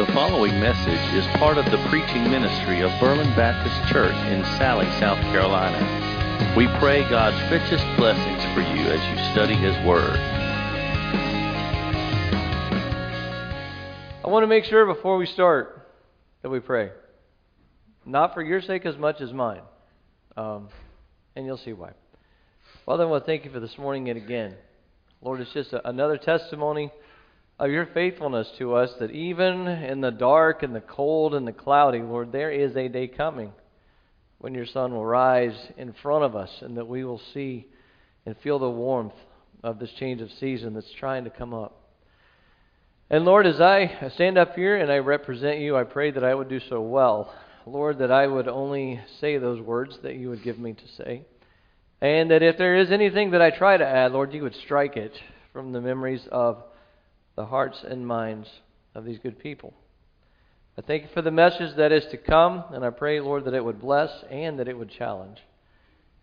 The following message is part of the preaching ministry of Berlin Baptist Church in Salley, South Carolina. We pray God's richest blessings for you as you study His Word. I want to make sure before we start that we pray. Not for your sake as much as mine. Um, and you'll see why. Father, I want to thank you for this morning and again. Lord, it's just a, another testimony of your faithfulness to us that even in the dark and the cold and the cloudy, Lord, there is a day coming when your sun will rise in front of us and that we will see and feel the warmth of this change of season that's trying to come up. And Lord, as I stand up here and I represent you, I pray that I would do so well. Lord, that I would only say those words that you would give me to say. And that if there is anything that I try to add, Lord, you would strike it from the memories of the hearts and minds of these good people. I thank you for the message that is to come, and I pray, Lord, that it would bless and that it would challenge.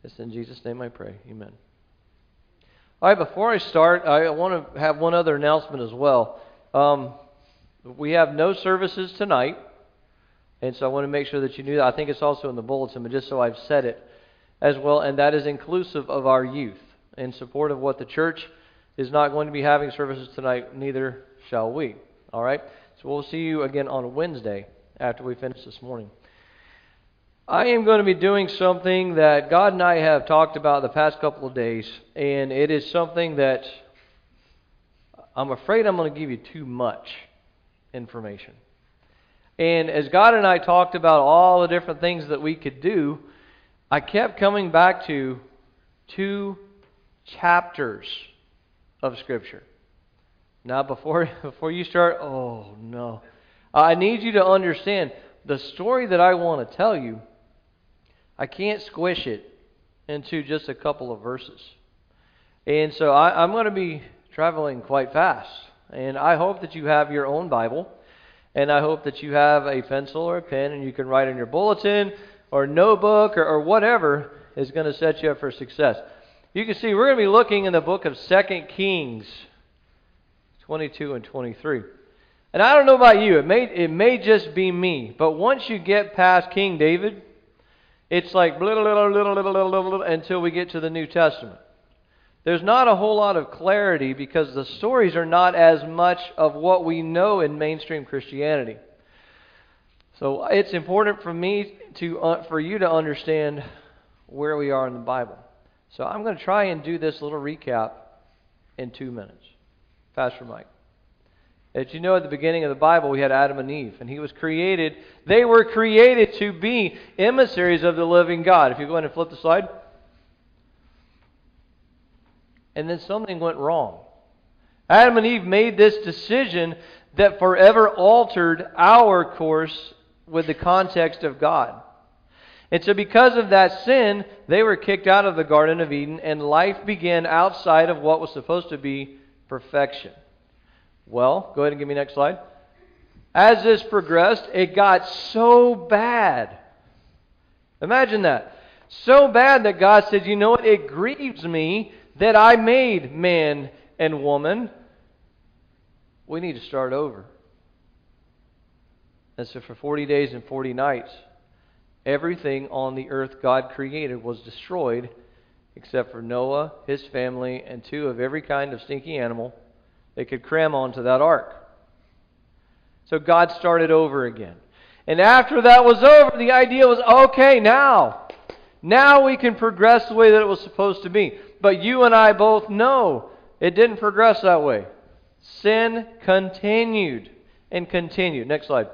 It's in Jesus' name I pray. Amen. All right, before I start, I want to have one other announcement as well. Um, we have no services tonight, and so I want to make sure that you knew that. I think it's also in the bulletin, but just so I've said it as well, and that is inclusive of our youth in support of what the church is not going to be having services tonight, neither shall we. All right? So we'll see you again on Wednesday after we finish this morning. I am going to be doing something that God and I have talked about the past couple of days, and it is something that I'm afraid I'm going to give you too much information. And as God and I talked about all the different things that we could do, I kept coming back to two chapters of Scripture. Now, before, before you start, oh no. I need you to understand the story that I want to tell you, I can't squish it into just a couple of verses. And so I, I'm going to be traveling quite fast. And I hope that you have your own Bible. And I hope that you have a pencil or a pen and you can write in your bulletin or notebook or, or whatever is going to set you up for success. You can see we're going to be looking in the book of 2 Kings 22 and 23. And I don't know about you, it may, it may just be me, but once you get past King David, it's like blah, blah, blah, until we get to the New Testament. There's not a whole lot of clarity because the stories are not as much of what we know in mainstream Christianity. So it's important for me to uh, for you to understand where we are in the Bible. So I'm going to try and do this little recap in two minutes. Pastor Mike. As you know, at the beginning of the Bible, we had Adam and Eve, and he was created. They were created to be emissaries of the living God. If you go ahead and flip the slide. And then something went wrong. Adam and Eve made this decision that forever altered our course with the context of God. And so, because of that sin, they were kicked out of the Garden of Eden, and life began outside of what was supposed to be perfection. Well, go ahead and give me next slide. As this progressed, it got so bad. Imagine that. So bad that God said, You know what? It grieves me that I made man and woman. We need to start over. And so, for 40 days and 40 nights, everything on the earth God created was destroyed except for Noah, his family, and two of every kind of stinky animal they could cram onto that ark. So God started over again. And after that was over, the idea was okay, now. Now we can progress the way that it was supposed to be. But you and I both know it didn't progress that way. Sin continued and continued. Next slide.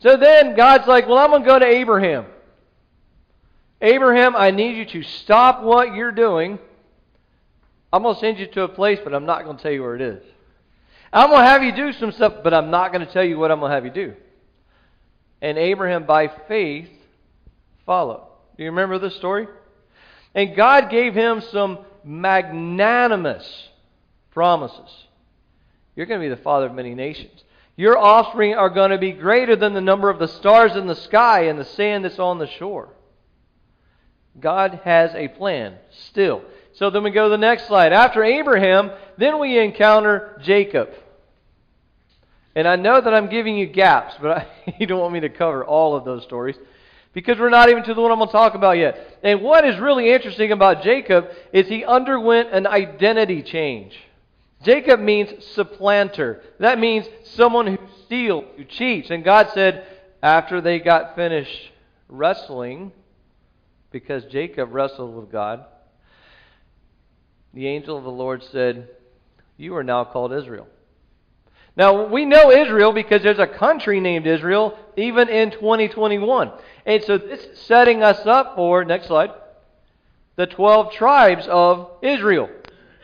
So then God's like, well, I'm going to go to Abraham. Abraham, I need you to stop what you're doing. I'm going to send you to a place, but I'm not going to tell you where it is. I'm going to have you do some stuff, but I'm not going to tell you what I'm going to have you do. And Abraham, by faith, followed. Do you remember this story? And God gave him some magnanimous promises. You're going to be the father of many nations. Your offspring are going to be greater than the number of the stars in the sky and the sand that's on the shore. God has a plan still. So then we go to the next slide. After Abraham, then we encounter Jacob. And I know that I'm giving you gaps, but I, you don't want me to cover all of those stories because we're not even to the one I'm going to talk about yet. And what is really interesting about Jacob is he underwent an identity change. Jacob means supplanter. That means someone who steals, who cheats. And God said, after they got finished wrestling, because Jacob wrestled with God, the angel of the Lord said, You are now called Israel. Now, we know Israel because there's a country named Israel even in 2021. And so this is setting us up for, next slide, the 12 tribes of Israel.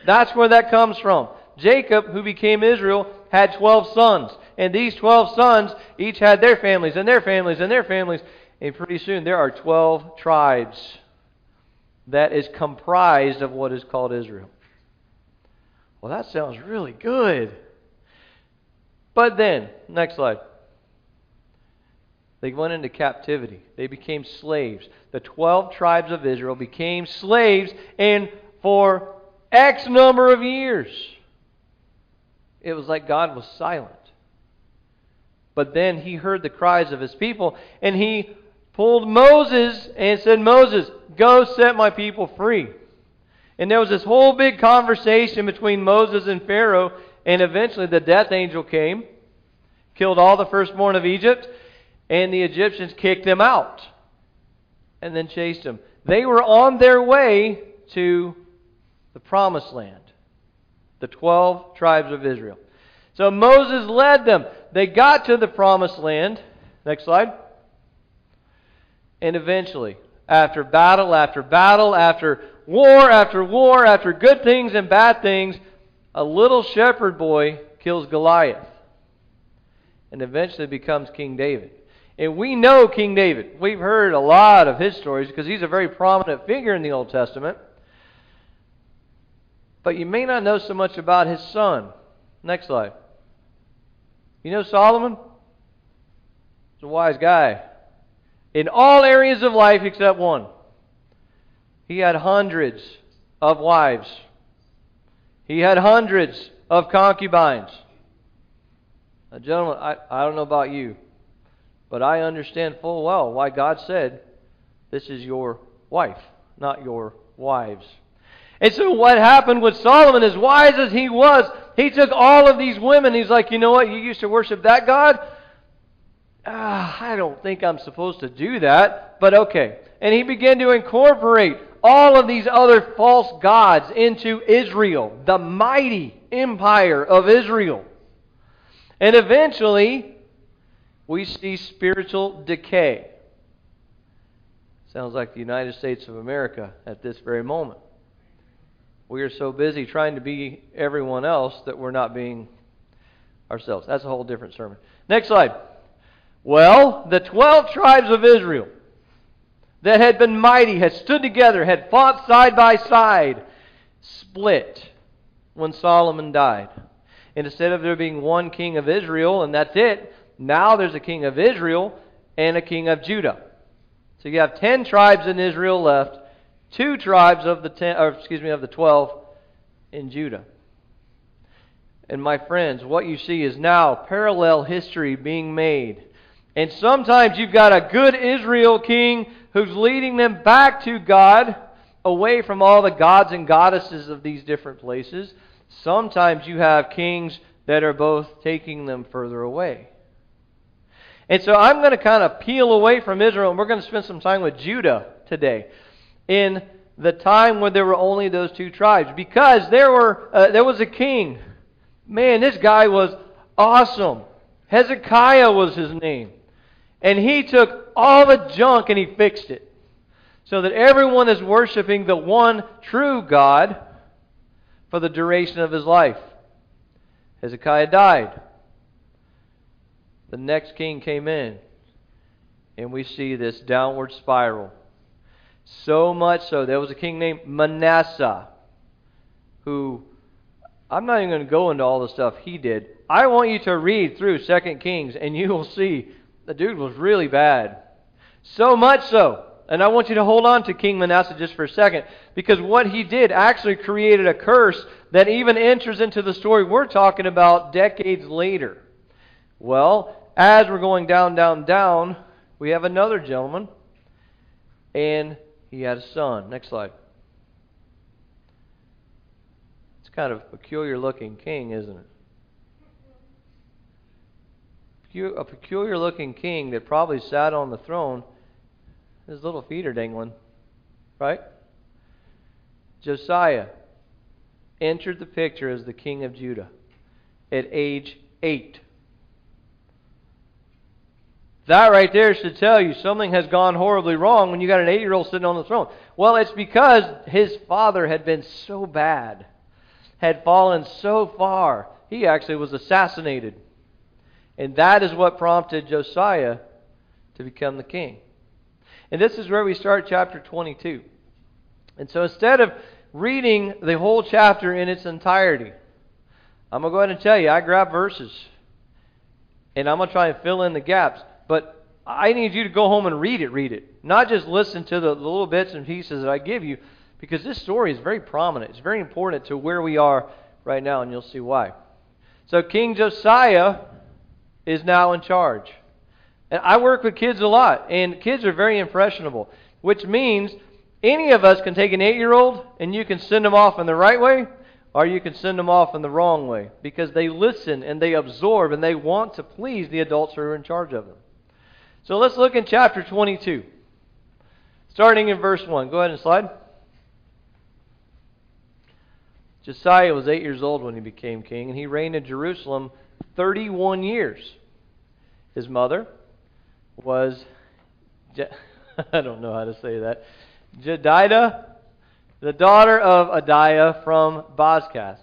That's where that comes from. Jacob, who became Israel, had 12 sons. And these 12 sons each had their families and their families and their families. And pretty soon there are 12 tribes that is comprised of what is called Israel. Well, that sounds really good. But then, next slide. They went into captivity. They became slaves. The 12 tribes of Israel became slaves, and for X number of years, it was like God was silent. But then he heard the cries of his people, and he pulled Moses and said, Moses, go set my people free. And there was this whole big conversation between Moses and Pharaoh, and eventually the death angel came, killed all the firstborn of Egypt, and the Egyptians kicked them out and then chased them. They were on their way to the promised land, the 12 tribes of Israel. So Moses led them. They got to the promised land. Next slide. And eventually, after battle after battle, after war after war, after good things and bad things, a little shepherd boy kills Goliath and eventually becomes King David. And we know King David. We've heard a lot of his stories because he's a very prominent figure in the Old Testament. But you may not know so much about his son. Next slide. You know Solomon? He's a wise guy. In all areas of life except one. He had hundreds of wives. He had hundreds of concubines. Now, gentlemen, I, I don't know about you, but I understand full well why God said, This is your wife, not your wives. And so what happened with Solomon, as wise as he was, he took all of these women. He's like, you know what? You used to worship that God? Ah, I don't think I'm supposed to do that, but okay. And he began to incorporate all of these other false gods into Israel, the mighty empire of Israel. And eventually, we see spiritual decay. Sounds like the United States of America at this very moment. We are so busy trying to be everyone else that we're not being ourselves. That's a whole different sermon. Next slide. Well, the 12 tribes of Israel that had been mighty, had stood together, had fought side by side, split when Solomon died. And instead of there being one king of Israel and that's it, now there's a king of Israel and a king of Judah. So you have 10 tribes in Israel left, two tribes of the 10 or excuse me of the 12 in Judah. And my friends, what you see is now parallel history being made. And sometimes you've got a good Israel king who's leading them back to God, away from all the gods and goddesses of these different places. Sometimes you have kings that are both taking them further away. And so I'm going to kind of peel away from Israel, and we're going to spend some time with Judah today. In the time when there were only those two tribes, because there were uh, there was a king. Man, this guy was awesome. Hezekiah was his name, and he took all the junk and he fixed it, so that everyone is worshiping the one true God for the duration of his life. Hezekiah died. The next king came in, and we see this downward spiral. So much so, there was a king named Manasseh, who I'm not even going to go into all the stuff he did. I want you to read through Second Kings, and you will see the dude was really bad. So much so and I want you to hold on to King Manasseh just for a second, because what he did actually created a curse that even enters into the story we're talking about decades later. Well, as we're going down, down, down, we have another gentleman, and he had a son. Next slide. It's kind of a peculiar looking king, isn't it? A peculiar looking king that probably sat on the throne. His little feet are dangling, right? Josiah entered the picture as the king of Judah at age 8. That right there should tell you something has gone horribly wrong when you got an 8 year old sitting on the throne. Well, it's because his father had been so bad, had fallen so far, he actually was assassinated. And that is what prompted Josiah to become the king. And this is where we start chapter 22. And so instead of reading the whole chapter in its entirety, I'm going to go ahead and tell you, I grab verses. And I'm going to try and fill in the gaps. But I need you to go home and read it, read it. Not just listen to the, the little bits and pieces that I give you, because this story is very prominent. It's very important to where we are right now, and you'll see why. So, King Josiah is now in charge. And I work with kids a lot, and kids are very impressionable, which means any of us can take an eight year old and you can send them off in the right way, or you can send them off in the wrong way because they listen and they absorb and they want to please the adults who are in charge of them. So let's look in chapter 22, starting in verse 1. Go ahead and slide. Josiah was eight years old when he became king, and he reigned in Jerusalem 31 years. His mother was, Je- I don't know how to say that, Jedidah, the daughter of Adaiah from Bozkath.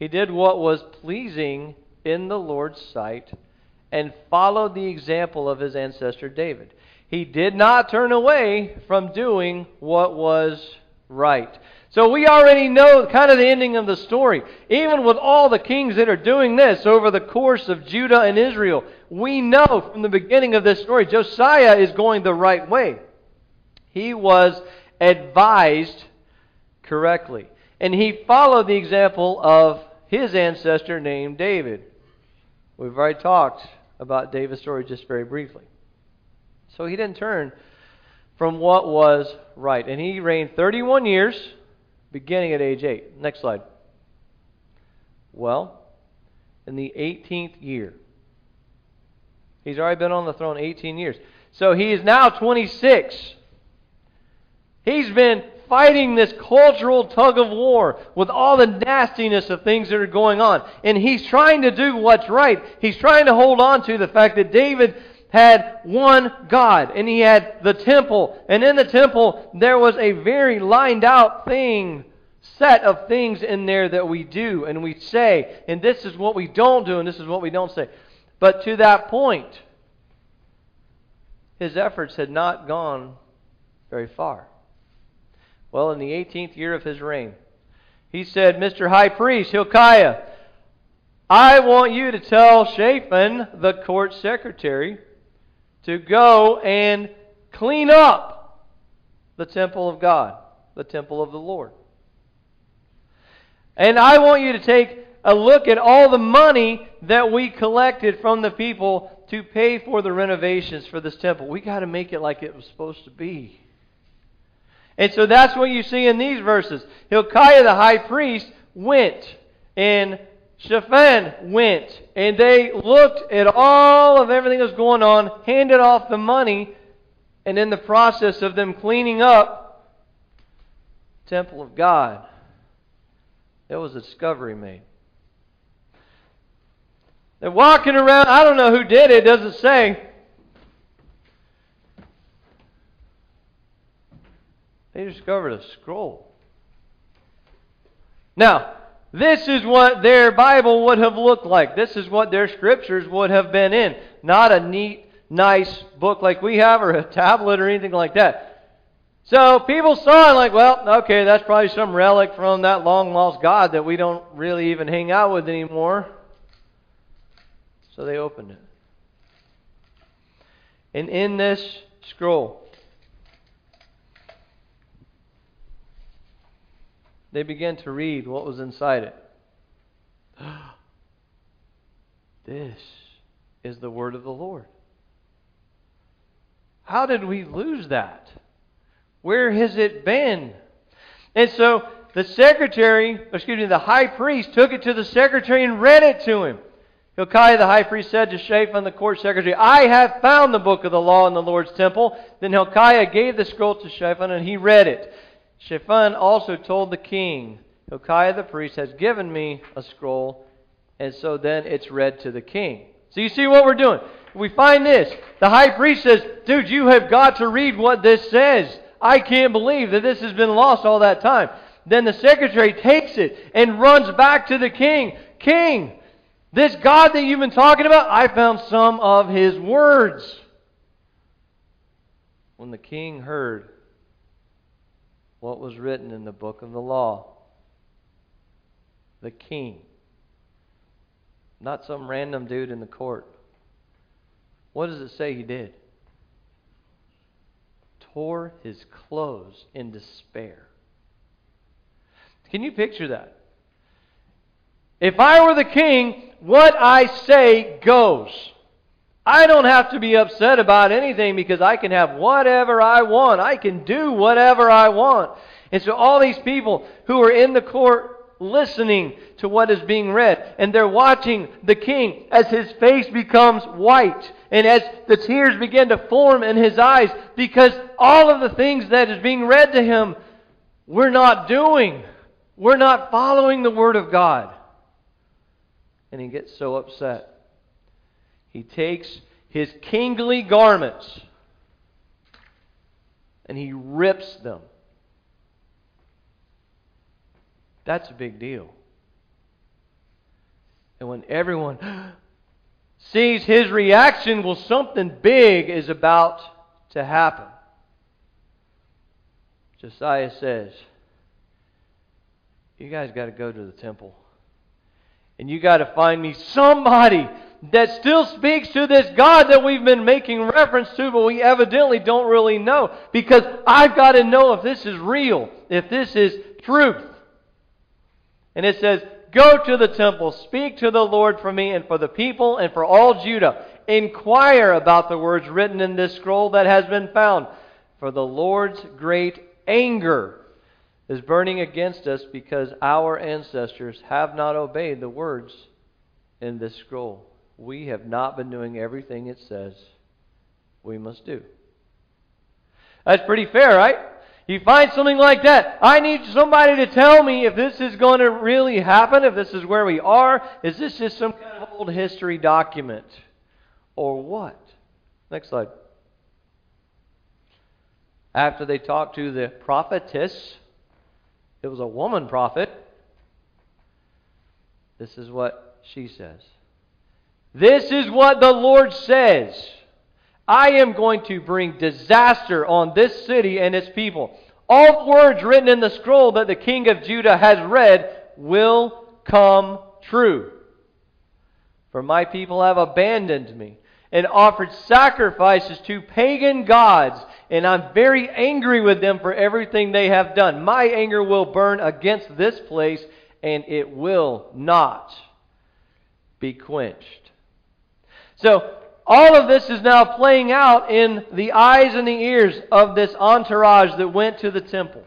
He did what was pleasing in the Lord's sight and followed the example of his ancestor David. He did not turn away from doing what was right. So we already know kind of the ending of the story. Even with all the kings that are doing this over the course of Judah and Israel, we know from the beginning of this story Josiah is going the right way. He was advised correctly. And he followed the example of his ancestor named David. We've already talked about David's story just very briefly. So he didn't turn from what was right. And he reigned 31 years, beginning at age 8. Next slide. Well, in the 18th year, he's already been on the throne 18 years. So he is now 26. He's been fighting this cultural tug of war with all the nastiness of things that are going on. And he's trying to do what's right. He's trying to hold on to the fact that David had one God, and he had the temple. And in the temple, there was a very lined out thing, set of things in there that we do and we say. And this is what we don't do, and this is what we don't say. But to that point, his efforts had not gone very far. Well, in the 18th year of his reign, he said, Mr. High Priest Hilkiah, I want you to tell Shaphan, the court secretary, to go and clean up the temple of God, the temple of the Lord. And I want you to take a look at all the money that we collected from the people to pay for the renovations for this temple. We got to make it like it was supposed to be. And so that's what you see in these verses. Hilkiah the high priest went, and Shaphan went, and they looked at all of everything that was going on, handed off the money, and in the process of them cleaning up the temple of God, there was a discovery made. They're walking around, I don't know who did it, it doesn't say. They discovered a scroll. Now, this is what their Bible would have looked like. This is what their scriptures would have been in. Not a neat, nice book like we have or a tablet or anything like that. So people saw it like, well, okay, that's probably some relic from that long lost God that we don't really even hang out with anymore. So they opened it. And in this scroll, they began to read what was inside it. this is the word of the Lord. How did we lose that? Where has it been? And so the secretary, excuse me, the high priest took it to the secretary and read it to him. Hilkiah the high priest said to Shaphan the court secretary, I have found the book of the law in the Lord's temple. Then Hilkiah gave the scroll to Shaphan and he read it. Shaphan also told the king, Hilkiah the priest has given me a scroll, and so then it's read to the king. So you see what we're doing. We find this. The high priest says, Dude, you have got to read what this says. I can't believe that this has been lost all that time. Then the secretary takes it and runs back to the king. King, this God that you've been talking about, I found some of his words. When the king heard what was written in the book of the law, the king, not some random dude in the court, what does it say he did? Tore his clothes in despair. Can you picture that? If I were the king, what I say goes. I don't have to be upset about anything because I can have whatever I want. I can do whatever I want. And so all these people who are in the court listening to what is being read, and they're watching the king as his face becomes white, and as the tears begin to form in his eyes, because all of the things that is being read to him, we're not doing. We're not following the Word of God and he gets so upset. He takes his kingly garments and he rips them. That's a big deal. And when everyone sees his reaction, well, something big is about to happen. Josiah says, You guys got to go to the temple. And you got to find me somebody that still speaks to this God that we've been making reference to, but we evidently don't really know. Because I've got to know if this is real, if this is truth. And it says, Go to the temple, speak to the Lord for me and for the people and for all Judah. Inquire about the words written in this scroll that has been found. For the Lord's great anger is burning against us because our ancestors have not obeyed the words in this scroll. We have not been doing everything it says we must do. That's pretty fair, right? You find something like that. I need somebody to tell me if this is going to really happen, if this is where we are. Is this just some kind of old history document? Or what? Next slide. After they talked to the prophetess, it was a woman prophet. This is what she says. This is what the Lord says. I am going to bring disaster on this city and its people. All words written in the scroll that the king of Judah has read will come true. For my people have abandoned me and offered sacrifices to pagan gods and I'm very angry with them for everything they have done. My anger will burn against this place, and it will not be quenched. So, all of this is now playing out in the eyes and the ears of this entourage that went to the temple.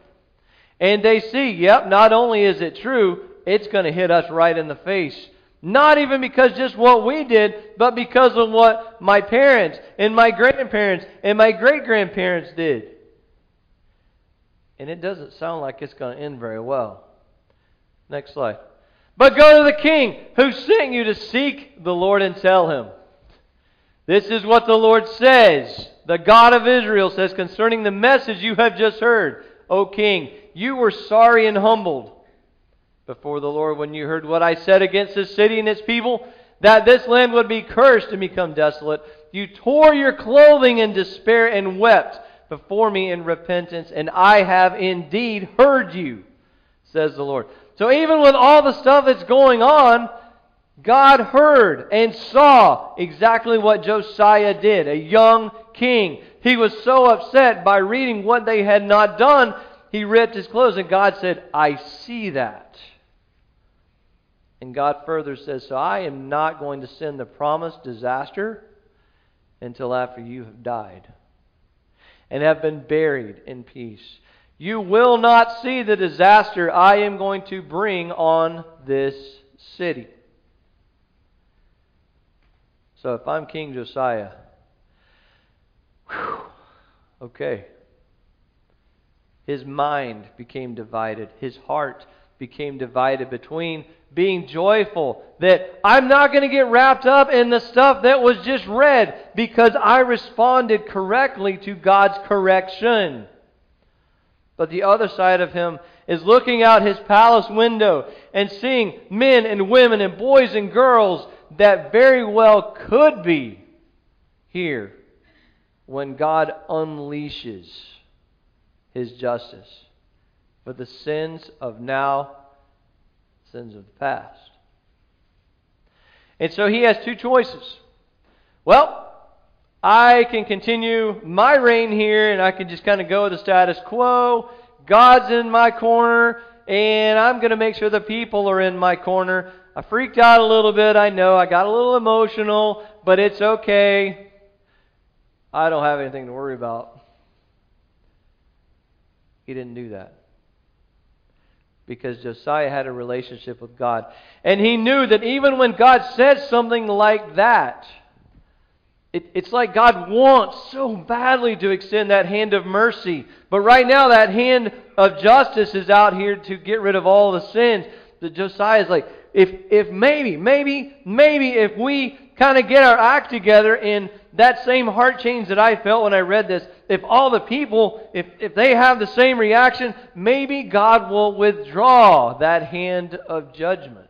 And they see, yep, not only is it true, it's going to hit us right in the face not even because just what we did, but because of what my parents and my grandparents and my great grandparents did. And it doesn't sound like it's going to end very well. Next slide. But go to the king who sent you to seek the Lord and tell him. This is what the Lord says. The God of Israel says concerning the message you have just heard, O king, you were sorry and humbled before the Lord when you heard what I said against this city and its people, that this land would be cursed and become desolate. You tore your clothing in despair and wept before me in repentance, and I have indeed heard you, says the Lord. So even with all the stuff that's going on, God heard and saw exactly what Josiah did, a young king. He was so upset by reading what they had not done, he ripped his clothes, and God said, I see that. And God further says, So I am not going to send the promised disaster until after you have died and have been buried in peace. You will not see the disaster I am going to bring on this city. So if I'm King Josiah, whew, okay. His mind became divided. His heart became divided between being joyful that I'm not going to get wrapped up in the stuff that was just read because I responded correctly to God's correction. But the other side of him is looking out his palace window and seeing men and women and boys and girls that very well could be here when God unleashes his justice for the sins of now, sins of the past. And so he has two choices. Well, I can continue my reign here and I can just kind of go with the status quo. God's in my corner and I'm going to make sure the people are in my corner. I freaked out a little bit, I know. I got a little emotional, but it's okay. I don't have anything to worry about. He didn't do that because Josiah had a relationship with God. And he knew that even when God says something like that, it, it's like God wants so badly to extend that hand of mercy. But right now, that hand of justice is out here to get rid of all the sins. That Josiah is like, if, if maybe, maybe, maybe if we kind of get our act together in that same heart change that I felt when I read this, if all the people, if, if they have the same reaction, maybe God will withdraw that hand of judgment.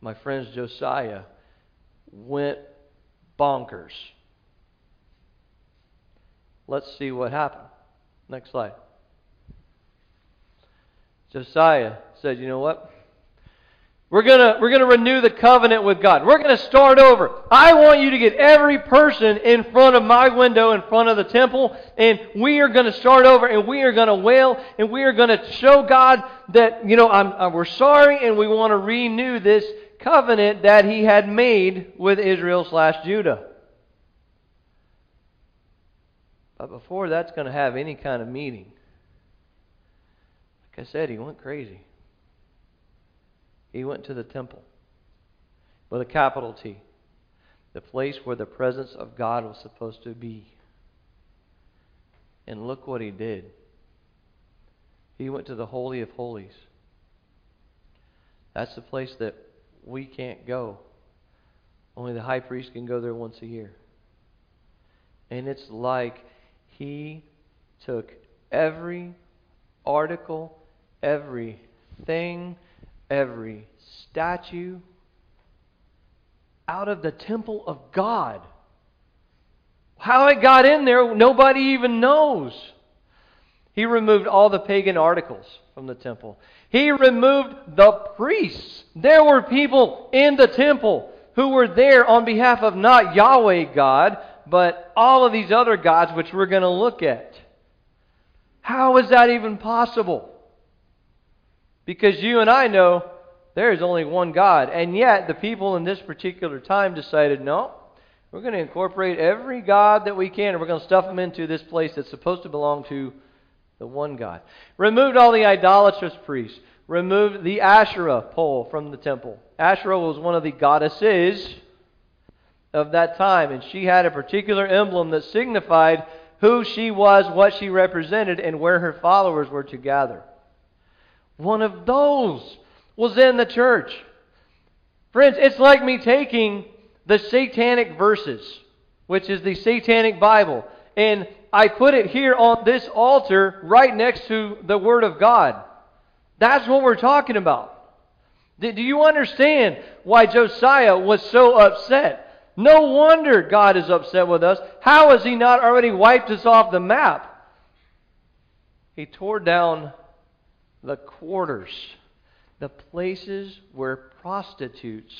My friends, Josiah went bonkers. Let's see what happened. Next slide. Josiah said, You know what? We're going we're gonna renew the covenant with God. We're going to start over. I want you to get every person in front of my window, in front of the temple, and we are going to start over, and we are going to wail, and we are going to show God that, you know, I'm, I'm, we're sorry, and we want to renew this covenant that He had made with Israel slash Judah. But before that's going to have any kind of meaning, like I said, he went crazy. He went to the temple with a capital T, the place where the presence of God was supposed to be. And look what he did. He went to the Holy of Holies. That's the place that we can't go. Only the high priest can go there once a year. And it's like he took every article, everything every statue out of the temple of God. How it got in there, nobody even knows. He removed all the pagan articles from the temple. He removed the priests. There were people in the temple who were there on behalf of not Yahweh God, but all of these other gods which we're going to look at. How is that even possible? Because you and I know there is only one God. And yet, the people in this particular time decided no, we're going to incorporate every God that we can, and we're going to stuff them into this place that's supposed to belong to the one God. Removed all the idolatrous priests. Removed the Asherah pole from the temple. Asherah was one of the goddesses of that time, and she had a particular emblem that signified who she was, what she represented, and where her followers were to gather. One of those was in the church. Friends, it's like me taking the satanic verses, which is the satanic Bible, and I put it here on this altar right next to the Word of God. That's what we're talking about. Do you understand why Josiah was so upset? No wonder God is upset with us. How has He not already wiped us off the map? He tore down the quarters, the places where prostitutes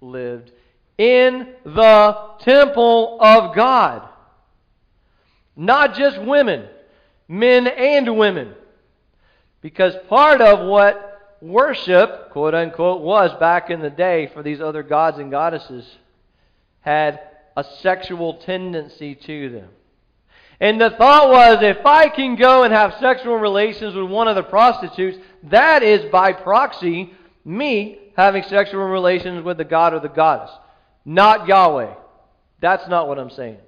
lived in the temple of God. Not just women, men and women. Because part of what worship, quote unquote, was back in the day for these other gods and goddesses had a sexual tendency to them. And the thought was if I can go and have sexual relations with one of the prostitutes, that is by proxy me having sexual relations with the god or the goddess, not Yahweh. That's not what I'm saying.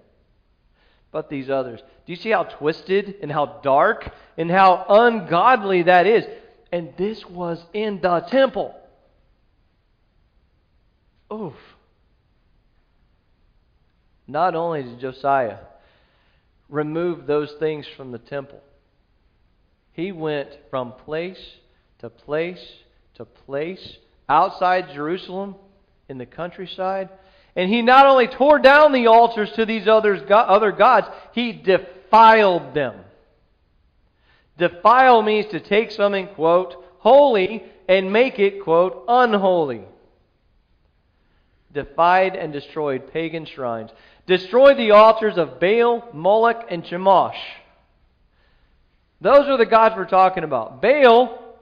But these others. Do you see how twisted and how dark and how ungodly that is? And this was in the temple. Oof. Not only did Josiah remove those things from the temple, he went from place to place to place outside Jerusalem in the countryside. And he not only tore down the altars to these others, other gods, he defiled them. Defile means to take something, quote, holy and make it, quote, unholy. Defied and destroyed pagan shrines. Destroyed the altars of Baal, Moloch, and Chemosh. Those are the gods we're talking about. Baal,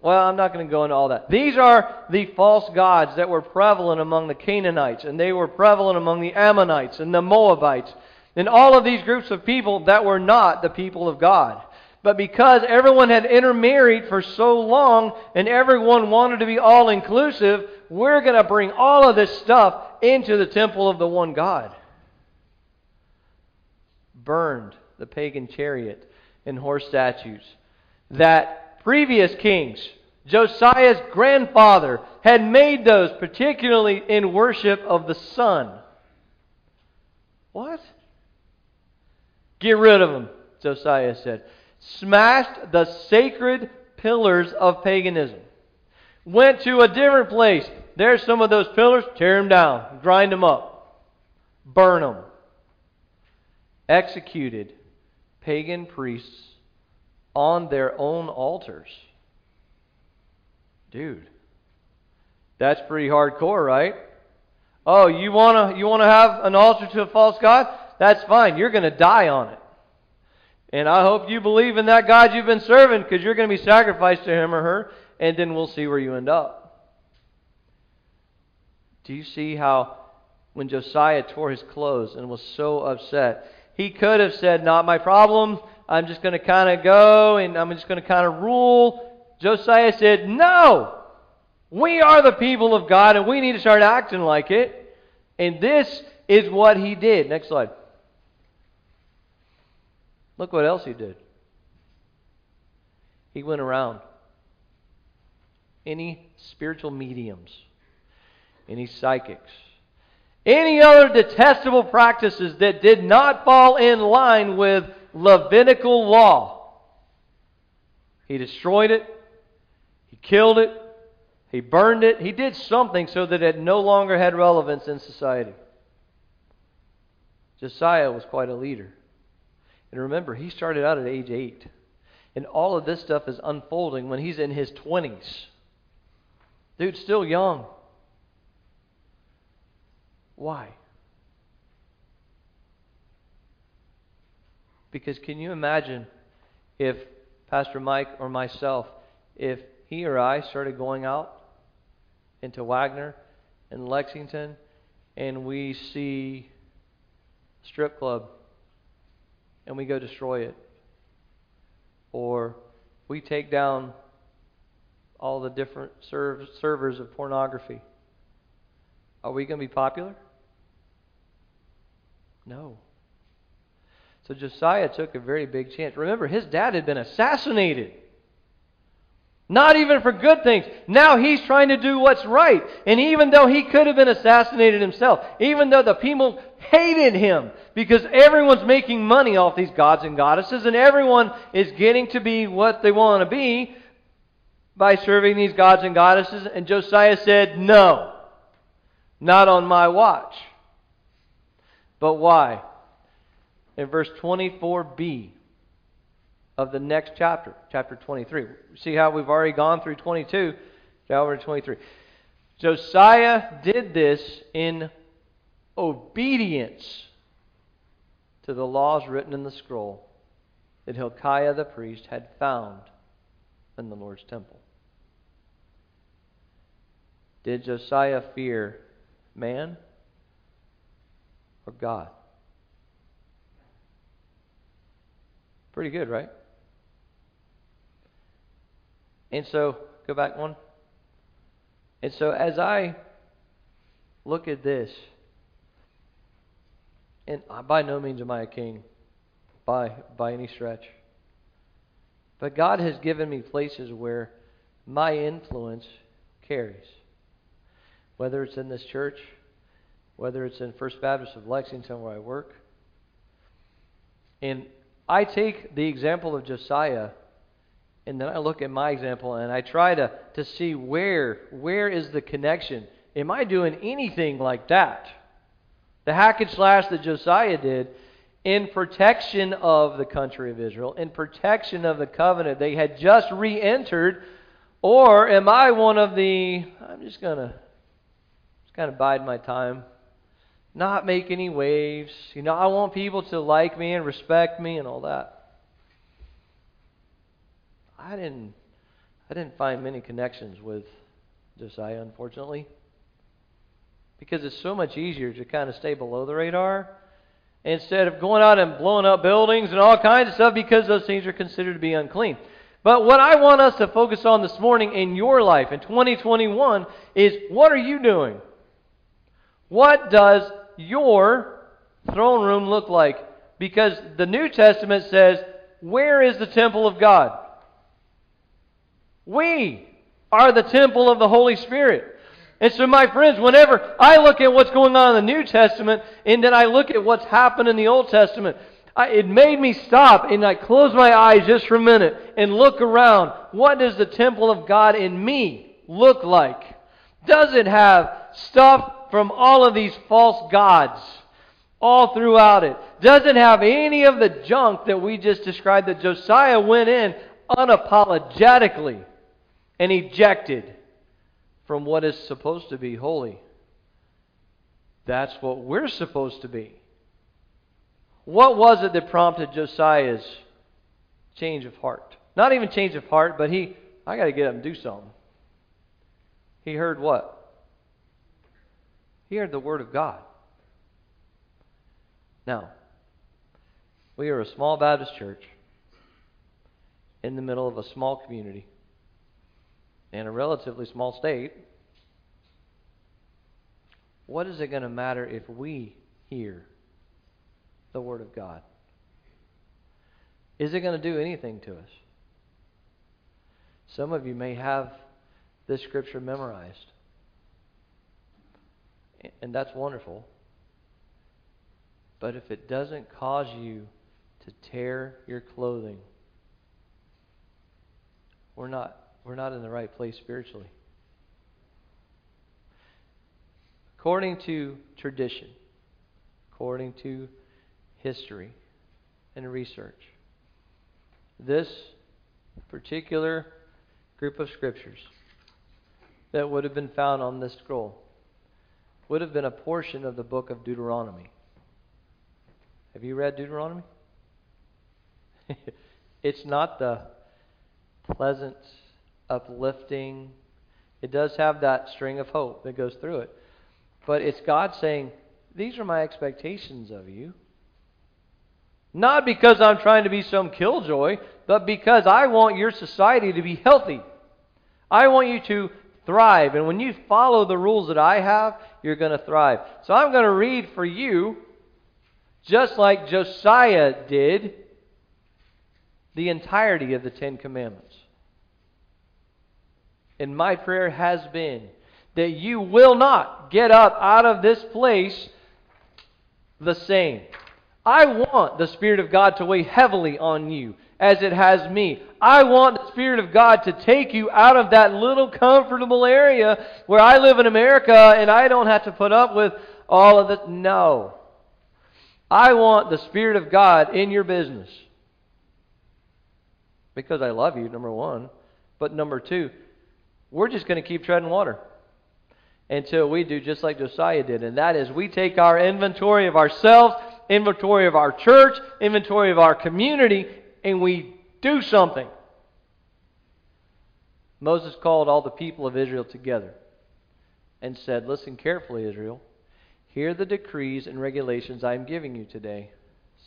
well, I'm not going to go into all that. These are the false gods that were prevalent among the Canaanites, and they were prevalent among the Ammonites and the Moabites, and all of these groups of people that were not the people of God. But because everyone had intermarried for so long and everyone wanted to be all inclusive, we're going to bring all of this stuff into the temple of the one God. Burned the pagan chariot and horse statues that previous kings, Josiah's grandfather, had made those, particularly in worship of the sun. What? Get rid of them, Josiah said smashed the sacred pillars of paganism. Went to a different place. There's some of those pillars. Tear them down. Grind them up. Burn them. Executed pagan priests on their own altars. Dude, that's pretty hardcore, right? Oh, you want to you want to have an altar to a false god? That's fine. You're to die on it. And I hope you believe in that God you've been serving because you're going to be sacrificed to him or her, and then we'll see where you end up. Do you see how when Josiah tore his clothes and was so upset, he could have said, Not my problem. I'm just going to kind of go and I'm just going to kind of rule. Josiah said, No! We are the people of God and we need to start acting like it. And this is what he did. Next slide. Look what else he did. He went around. Any spiritual mediums, any psychics, any other detestable practices that did not fall in line with Levitical law. He destroyed it, he killed it, he burned it, he did something so that it no longer had relevance in society. Josiah was quite a leader. And remember, he started out at age 8. And all of this stuff is unfolding when he's in his 20s. Dude's still young. Why? Because can you imagine if Pastor Mike or myself, if he or I started going out into Wagner and Lexington and we see strip club and we go destroy it. Or we take down all the different serv- servers of pornography. Are we going to be popular? No. So Josiah took a very big chance. Remember, his dad had been assassinated. Not even for good things. Now he's trying to do what's right. And even though he could have been assassinated himself, even though the people hated him because everyone's making money off these gods and goddesses and everyone is getting to be what they want to be by serving these gods and goddesses. And Josiah said, No, not on my watch. But why? In verse 24b of the next chapter, chapter 23. See how we've already gone through 22, chapter 23. Josiah did this in obedience to the laws written in the scroll that Hilkiah the priest had found in the Lord's temple. Did Josiah fear man or God? Pretty good, right? And so, go back one. And so, as I look at this, and by no means am I a king, by by any stretch. But God has given me places where my influence carries. Whether it's in this church, whether it's in First Baptist of Lexington where I work. And I take the example of Josiah and then I look at my example and I try to, to see where where is the connection. Am I doing anything like that? The hack and slash that Josiah did in protection of the country of Israel, in protection of the covenant they had just re entered, or am I one of the I'm just gonna just kind of bide my time, not make any waves. You know, I want people to like me and respect me and all that. I didn't I didn't find many connections with Josiah, unfortunately. Because it's so much easier to kind of stay below the radar instead of going out and blowing up buildings and all kinds of stuff because those things are considered to be unclean. But what I want us to focus on this morning in your life in 2021 is what are you doing? What does your throne room look like? Because the New Testament says, Where is the temple of God? We are the temple of the Holy Spirit. And so, my friends, whenever I look at what's going on in the New Testament and then I look at what's happened in the Old Testament, I, it made me stop and I close my eyes just for a minute and look around. What does the temple of God in me look like? Does it have stuff from all of these false gods all throughout it? Does it have any of the junk that we just described that Josiah went in unapologetically? and ejected from what is supposed to be holy. That's what we're supposed to be. What was it that prompted Josiah's change of heart? Not even change of heart, but he, I got to get up and do something. He heard what? He heard the Word of God. Now, we are a small Baptist church in the middle of a small community in a relatively small state, what is it going to matter if we hear the Word of God? Is it going to do anything to us? Some of you may have this scripture memorized, and that's wonderful. But if it doesn't cause you to tear your clothing, we're not we're not in the right place spiritually. According to tradition, according to history and research, this particular group of scriptures that would have been found on this scroll would have been a portion of the book of Deuteronomy. Have you read Deuteronomy? it's not the pleasant uplifting. It does have that string of hope that goes through it. But it's God saying, These are my expectations of you. Not because I'm trying to be some killjoy, but because I want your society to be healthy. I want you to thrive. And when you follow the rules that I have, you're going to thrive. So I'm going to read for you, just like Josiah did, the entirety of the Ten Commandments. And my prayer has been that you will not get up out of this place the same. I want the Spirit of God to weigh heavily on you as it has me. I want the Spirit of God to take you out of that little comfortable area where I live in America and I don't have to put up with all of this. No. I want the Spirit of God in your business. Because I love you, number one. But number two, we're just going to keep treading water until we do just like Josiah did. And that is we take our inventory of ourselves, inventory of our church, inventory of our community, and we do something. Moses called all the people of Israel together. and said, Listen carefully, Israel. Hear the decrees and regulations I am giving you today,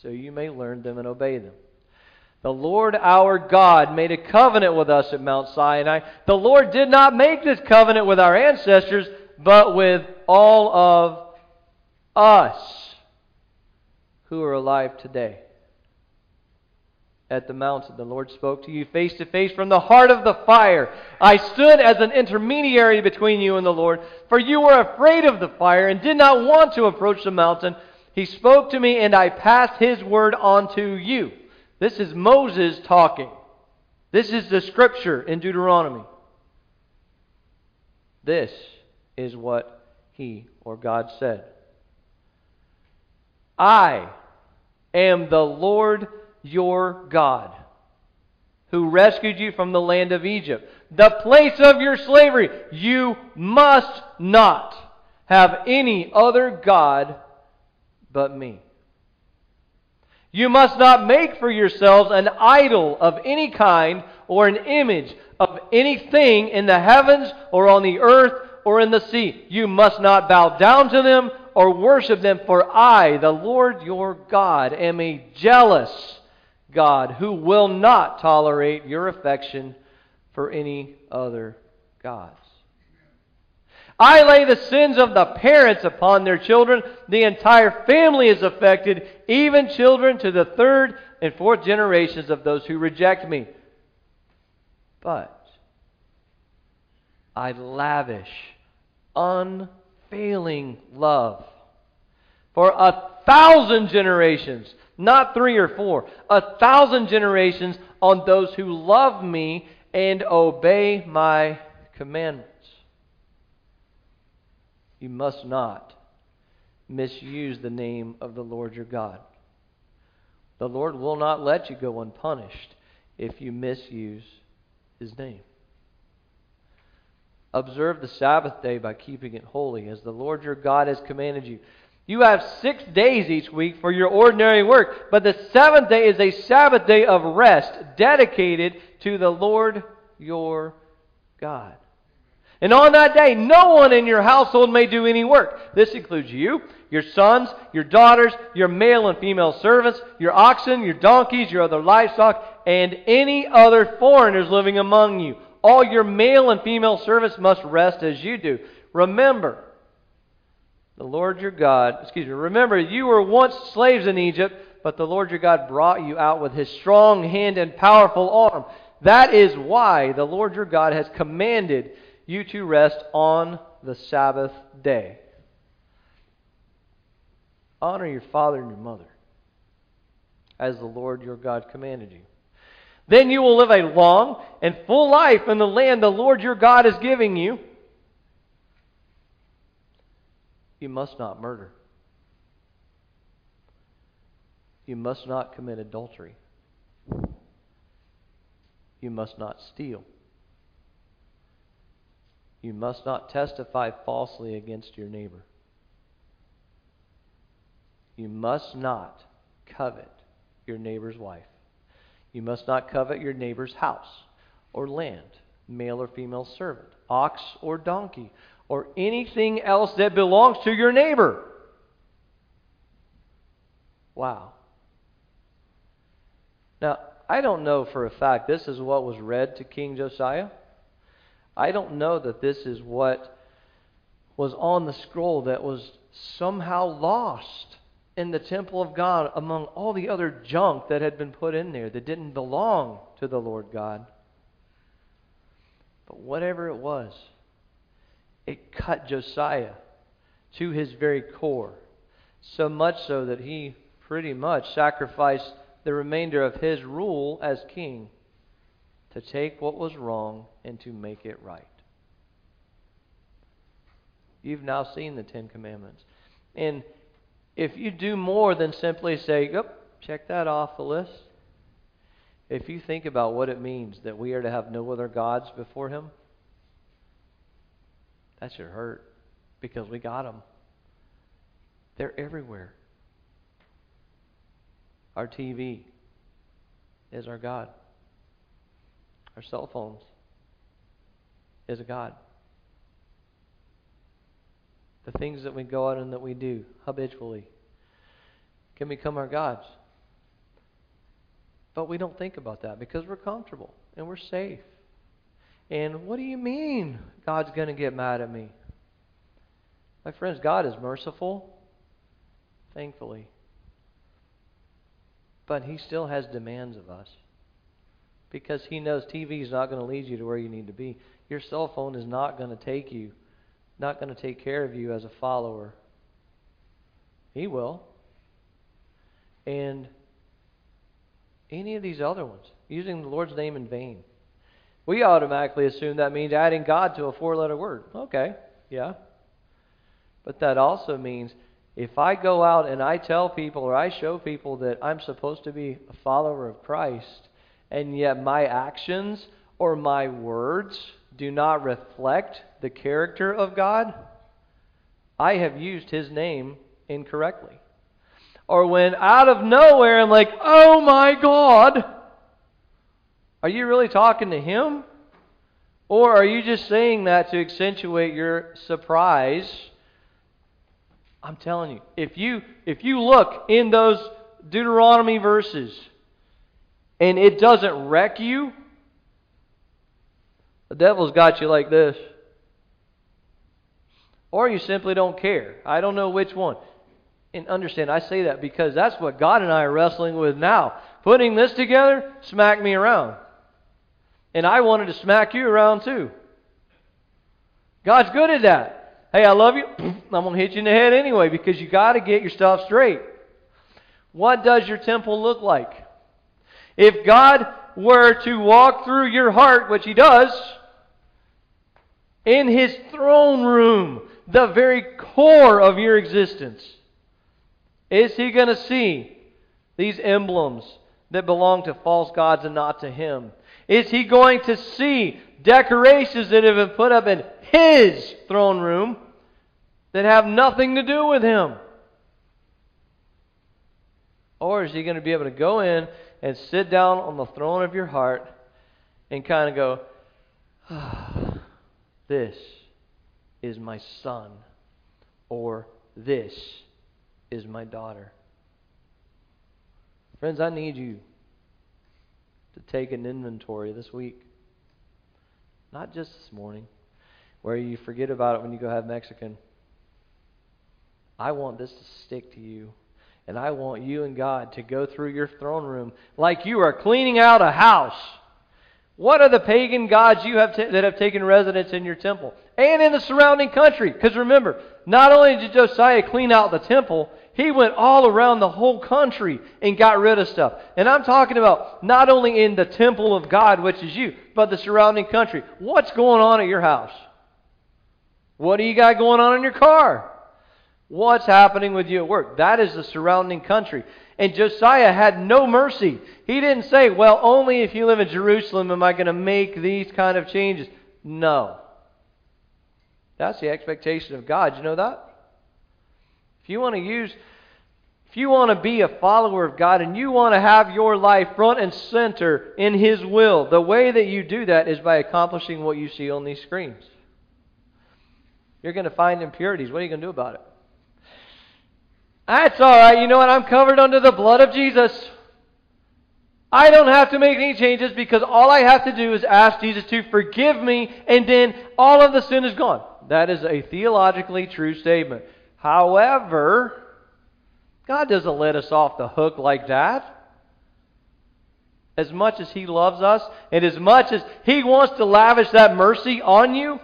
so you may learn them and obey them. The Lord our God made a covenant with us at Mount Sinai. The Lord did not make this covenant with our ancestors, but with all of us who are alive today. At the mountain, the Lord spoke to you face to face from the heart of the fire. I stood as an intermediary between you and the Lord, for you were afraid of the fire and did not want to approach the mountain. He spoke to me, and I passed his word on to you. This is Moses talking. This is the scripture in Deuteronomy. This is what he or God said. I am the Lord your God who rescued you from the land of Egypt, the place of your slavery. You must not have any other God but me. You must not make for yourselves an idol of any kind or an image of anything in the heavens or on the earth or in the sea. You must not bow down to them or worship them, for I, the Lord your God, am a jealous God who will not tolerate your affection for any other gods. I lay the sins of the parents upon their children. The entire family is affected, even children to the third and fourth generations of those who reject me. But I lavish unfailing love for a thousand generations, not three or four, a thousand generations on those who love me and obey my commandments. You must not misuse the name of the Lord your God. The Lord will not let you go unpunished if you misuse his name. Observe the Sabbath day by keeping it holy, as the Lord your God has commanded you. You have six days each week for your ordinary work, but the seventh day is a Sabbath day of rest dedicated to the Lord your God. And on that day, no one in your household may do any work. This includes you, your sons, your daughters, your male and female servants, your oxen, your donkeys, your other livestock, and any other foreigners living among you. All your male and female servants must rest as you do. Remember, the Lord your God, excuse me, remember, you were once slaves in Egypt, but the Lord your God brought you out with his strong hand and powerful arm. That is why the Lord your God has commanded you to rest on the Sabbath day. Honor your father and your mother, as the Lord your God commanded you. Then you will live a long and full life in the land the Lord your God is giving you. You must not murder. You must not commit adultery. You must not steal. You must not testify falsely against your neighbor. You must not covet your neighbor's wife. You must not covet your neighbor's house or land, male or female servant, ox or donkey, or anything else that belongs to your neighbor. Wow. Now, I don't know for a fact this is what was read to King Josiah. I don't know that this is what was on the scroll that was somehow lost in the temple of God among all the other junk that had been put in there that didn't belong to the Lord God. But whatever it was, it cut Josiah to his very core. So much so that he pretty much sacrificed the remainder of his rule as king to take what was wrong and to make it right. You've now seen the Ten Commandments. And if you do more than simply say, yep, check that off the list, if you think about what it means that we are to have no other gods before Him, that should hurt because we got them. They're everywhere. Our TV is our God our cell phones is a God. the things that we go out and that we do habitually, can become our gods. But we don't think about that because we're comfortable and we're safe. And what do you mean God's going to get mad at me? My friends, God is merciful, thankfully. But He still has demands of us. Because He knows TV is not going to lead you to where you need to be. Your cell phone is not going to take you, not going to take care of you as a follower. He will. And any of these other ones, using the Lord's name in vain. We automatically assume that means adding God to a four letter word. Okay, yeah. But that also means if I go out and I tell people or I show people that I'm supposed to be a follower of Christ, and yet my actions or my words do not reflect the character of God, I have used his name incorrectly. Or when out of nowhere I'm like, oh my God, are you really talking to him? Or are you just saying that to accentuate your surprise? I'm telling you, if you if you look in those Deuteronomy verses and it doesn't wreck you, the devil's got you like this. Or you simply don't care. I don't know which one. And understand, I say that because that's what God and I are wrestling with now. Putting this together, smack me around. And I wanted to smack you around too. God's good at that. Hey, I love you. I'm going to hit you in the head anyway because you got to get your stuff straight. What does your temple look like? If God were to walk through your heart, which He does, in His throne room, the very core of your existence, is he going to see these emblems that belong to false gods and not to him? Is he going to see decorations that have been put up in his throne room that have nothing to do with him? Or is he going to be able to go in and sit down on the throne of your heart and kind of go, This is my son, or this is my daughter. Friends, I need you to take an inventory this week. Not just this morning, where you forget about it when you go have Mexican. I want this to stick to you. And I want you and God to go through your throne room like you are cleaning out a house. What are the pagan gods you have that have taken residence in your temple and in the surrounding country? Because remember, not only did Josiah clean out the temple, he went all around the whole country and got rid of stuff. And I'm talking about not only in the temple of God, which is you, but the surrounding country. What's going on at your house? What do you got going on in your car? What's happening with you at work? That is the surrounding country. And Josiah had no mercy. He didn't say, well, only if you live in Jerusalem am I going to make these kind of changes. No. That's the expectation of God. You know that? If you want to use, if you want to be a follower of God and you want to have your life front and center in His will, the way that you do that is by accomplishing what you see on these screens. You're going to find impurities. What are you going to do about it? That's all right. You know what? I'm covered under the blood of Jesus. I don't have to make any changes because all I have to do is ask Jesus to forgive me, and then all of the sin is gone. That is a theologically true statement. However, God doesn't let us off the hook like that. As much as He loves us, and as much as He wants to lavish that mercy on you,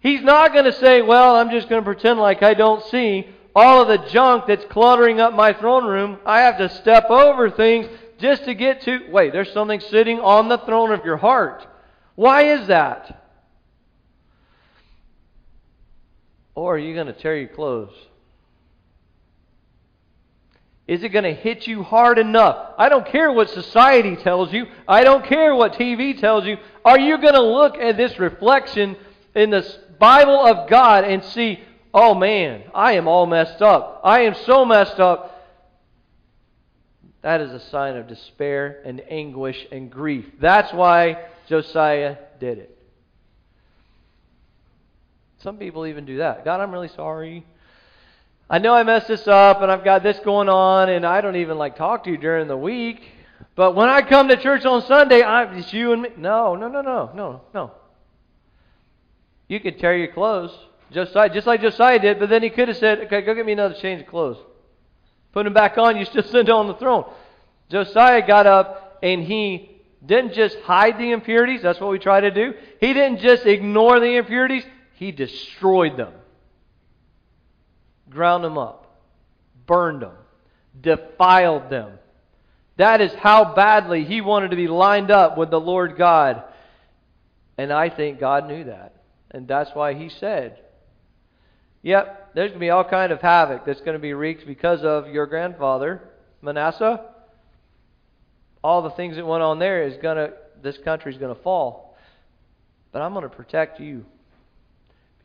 He's not going to say, Well, I'm just going to pretend like I don't see all of the junk that's cluttering up my throne room. I have to step over things just to get to. Wait, there's something sitting on the throne of your heart. Why is that? Or are you going to tear your clothes? Is it going to hit you hard enough? I don't care what society tells you. I don't care what TV tells you. Are you going to look at this reflection in the Bible of God and see, oh man, I am all messed up. I am so messed up. That is a sign of despair and anguish and grief. That's why Josiah did it. Some people even do that. God, I'm really sorry. I know I messed this up and I've got this going on and I don't even like talk to you during the week. But when I come to church on Sunday, I, it's you and me. No, no, no, no, no, no. You could tear your clothes, Josiah, just like Josiah did, but then he could have said, okay, go get me another change of clothes. Put him back on, you still sit on the throne. Josiah got up and he didn't just hide the impurities, that's what we try to do. He didn't just ignore the impurities, he destroyed them ground them up, burned them, defiled them. That is how badly he wanted to be lined up with the Lord God. And I think God knew that. And that's why he said, Yep, there's going to be all kind of havoc that's going to be wreaked because of your grandfather, Manasseh. All the things that went on there is going to, this country is going to fall. But I'm going to protect you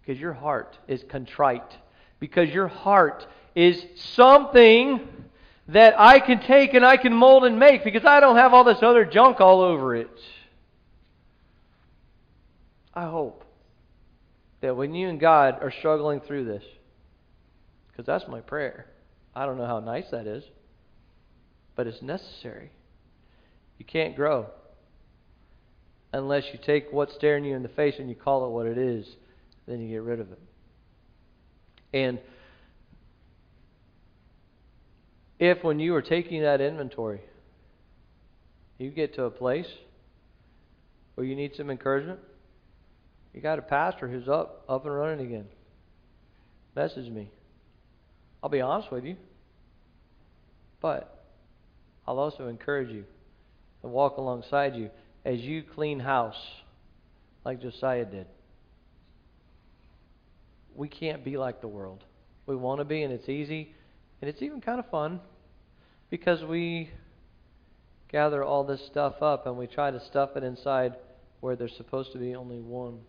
because your heart is contrite because your heart is something that I can take and I can mold and make because I don't have all this other junk all over it. I hope that when you and God are struggling through this, because that's my prayer. I don't know how nice that is, but it's necessary. You can't grow unless you take what's staring you in the face and you call it what it is, then you get rid of it. And if when you are taking that inventory, you get to a place where you need some encouragement, you got a pastor who's up, up and running again. Message me. I'll be honest with you. But I'll also encourage you and walk alongside you as you clean house like Josiah did we can't be like the world. We want to be, and it's easy, and it's even kind of fun because we gather all this stuff up and we try to stuff it inside where there's supposed to be only one.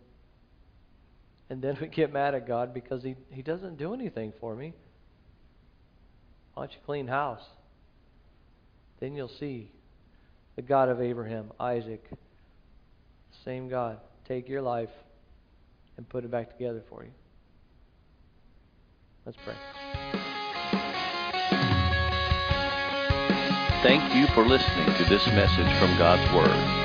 And then we get mad at God because He, he doesn't do anything for me. Why don't you clean house? Then you'll see the God of Abraham, Isaac, same God, take your life and put it back together for you. Let's pray. Thank you for listening to this message from God's Word.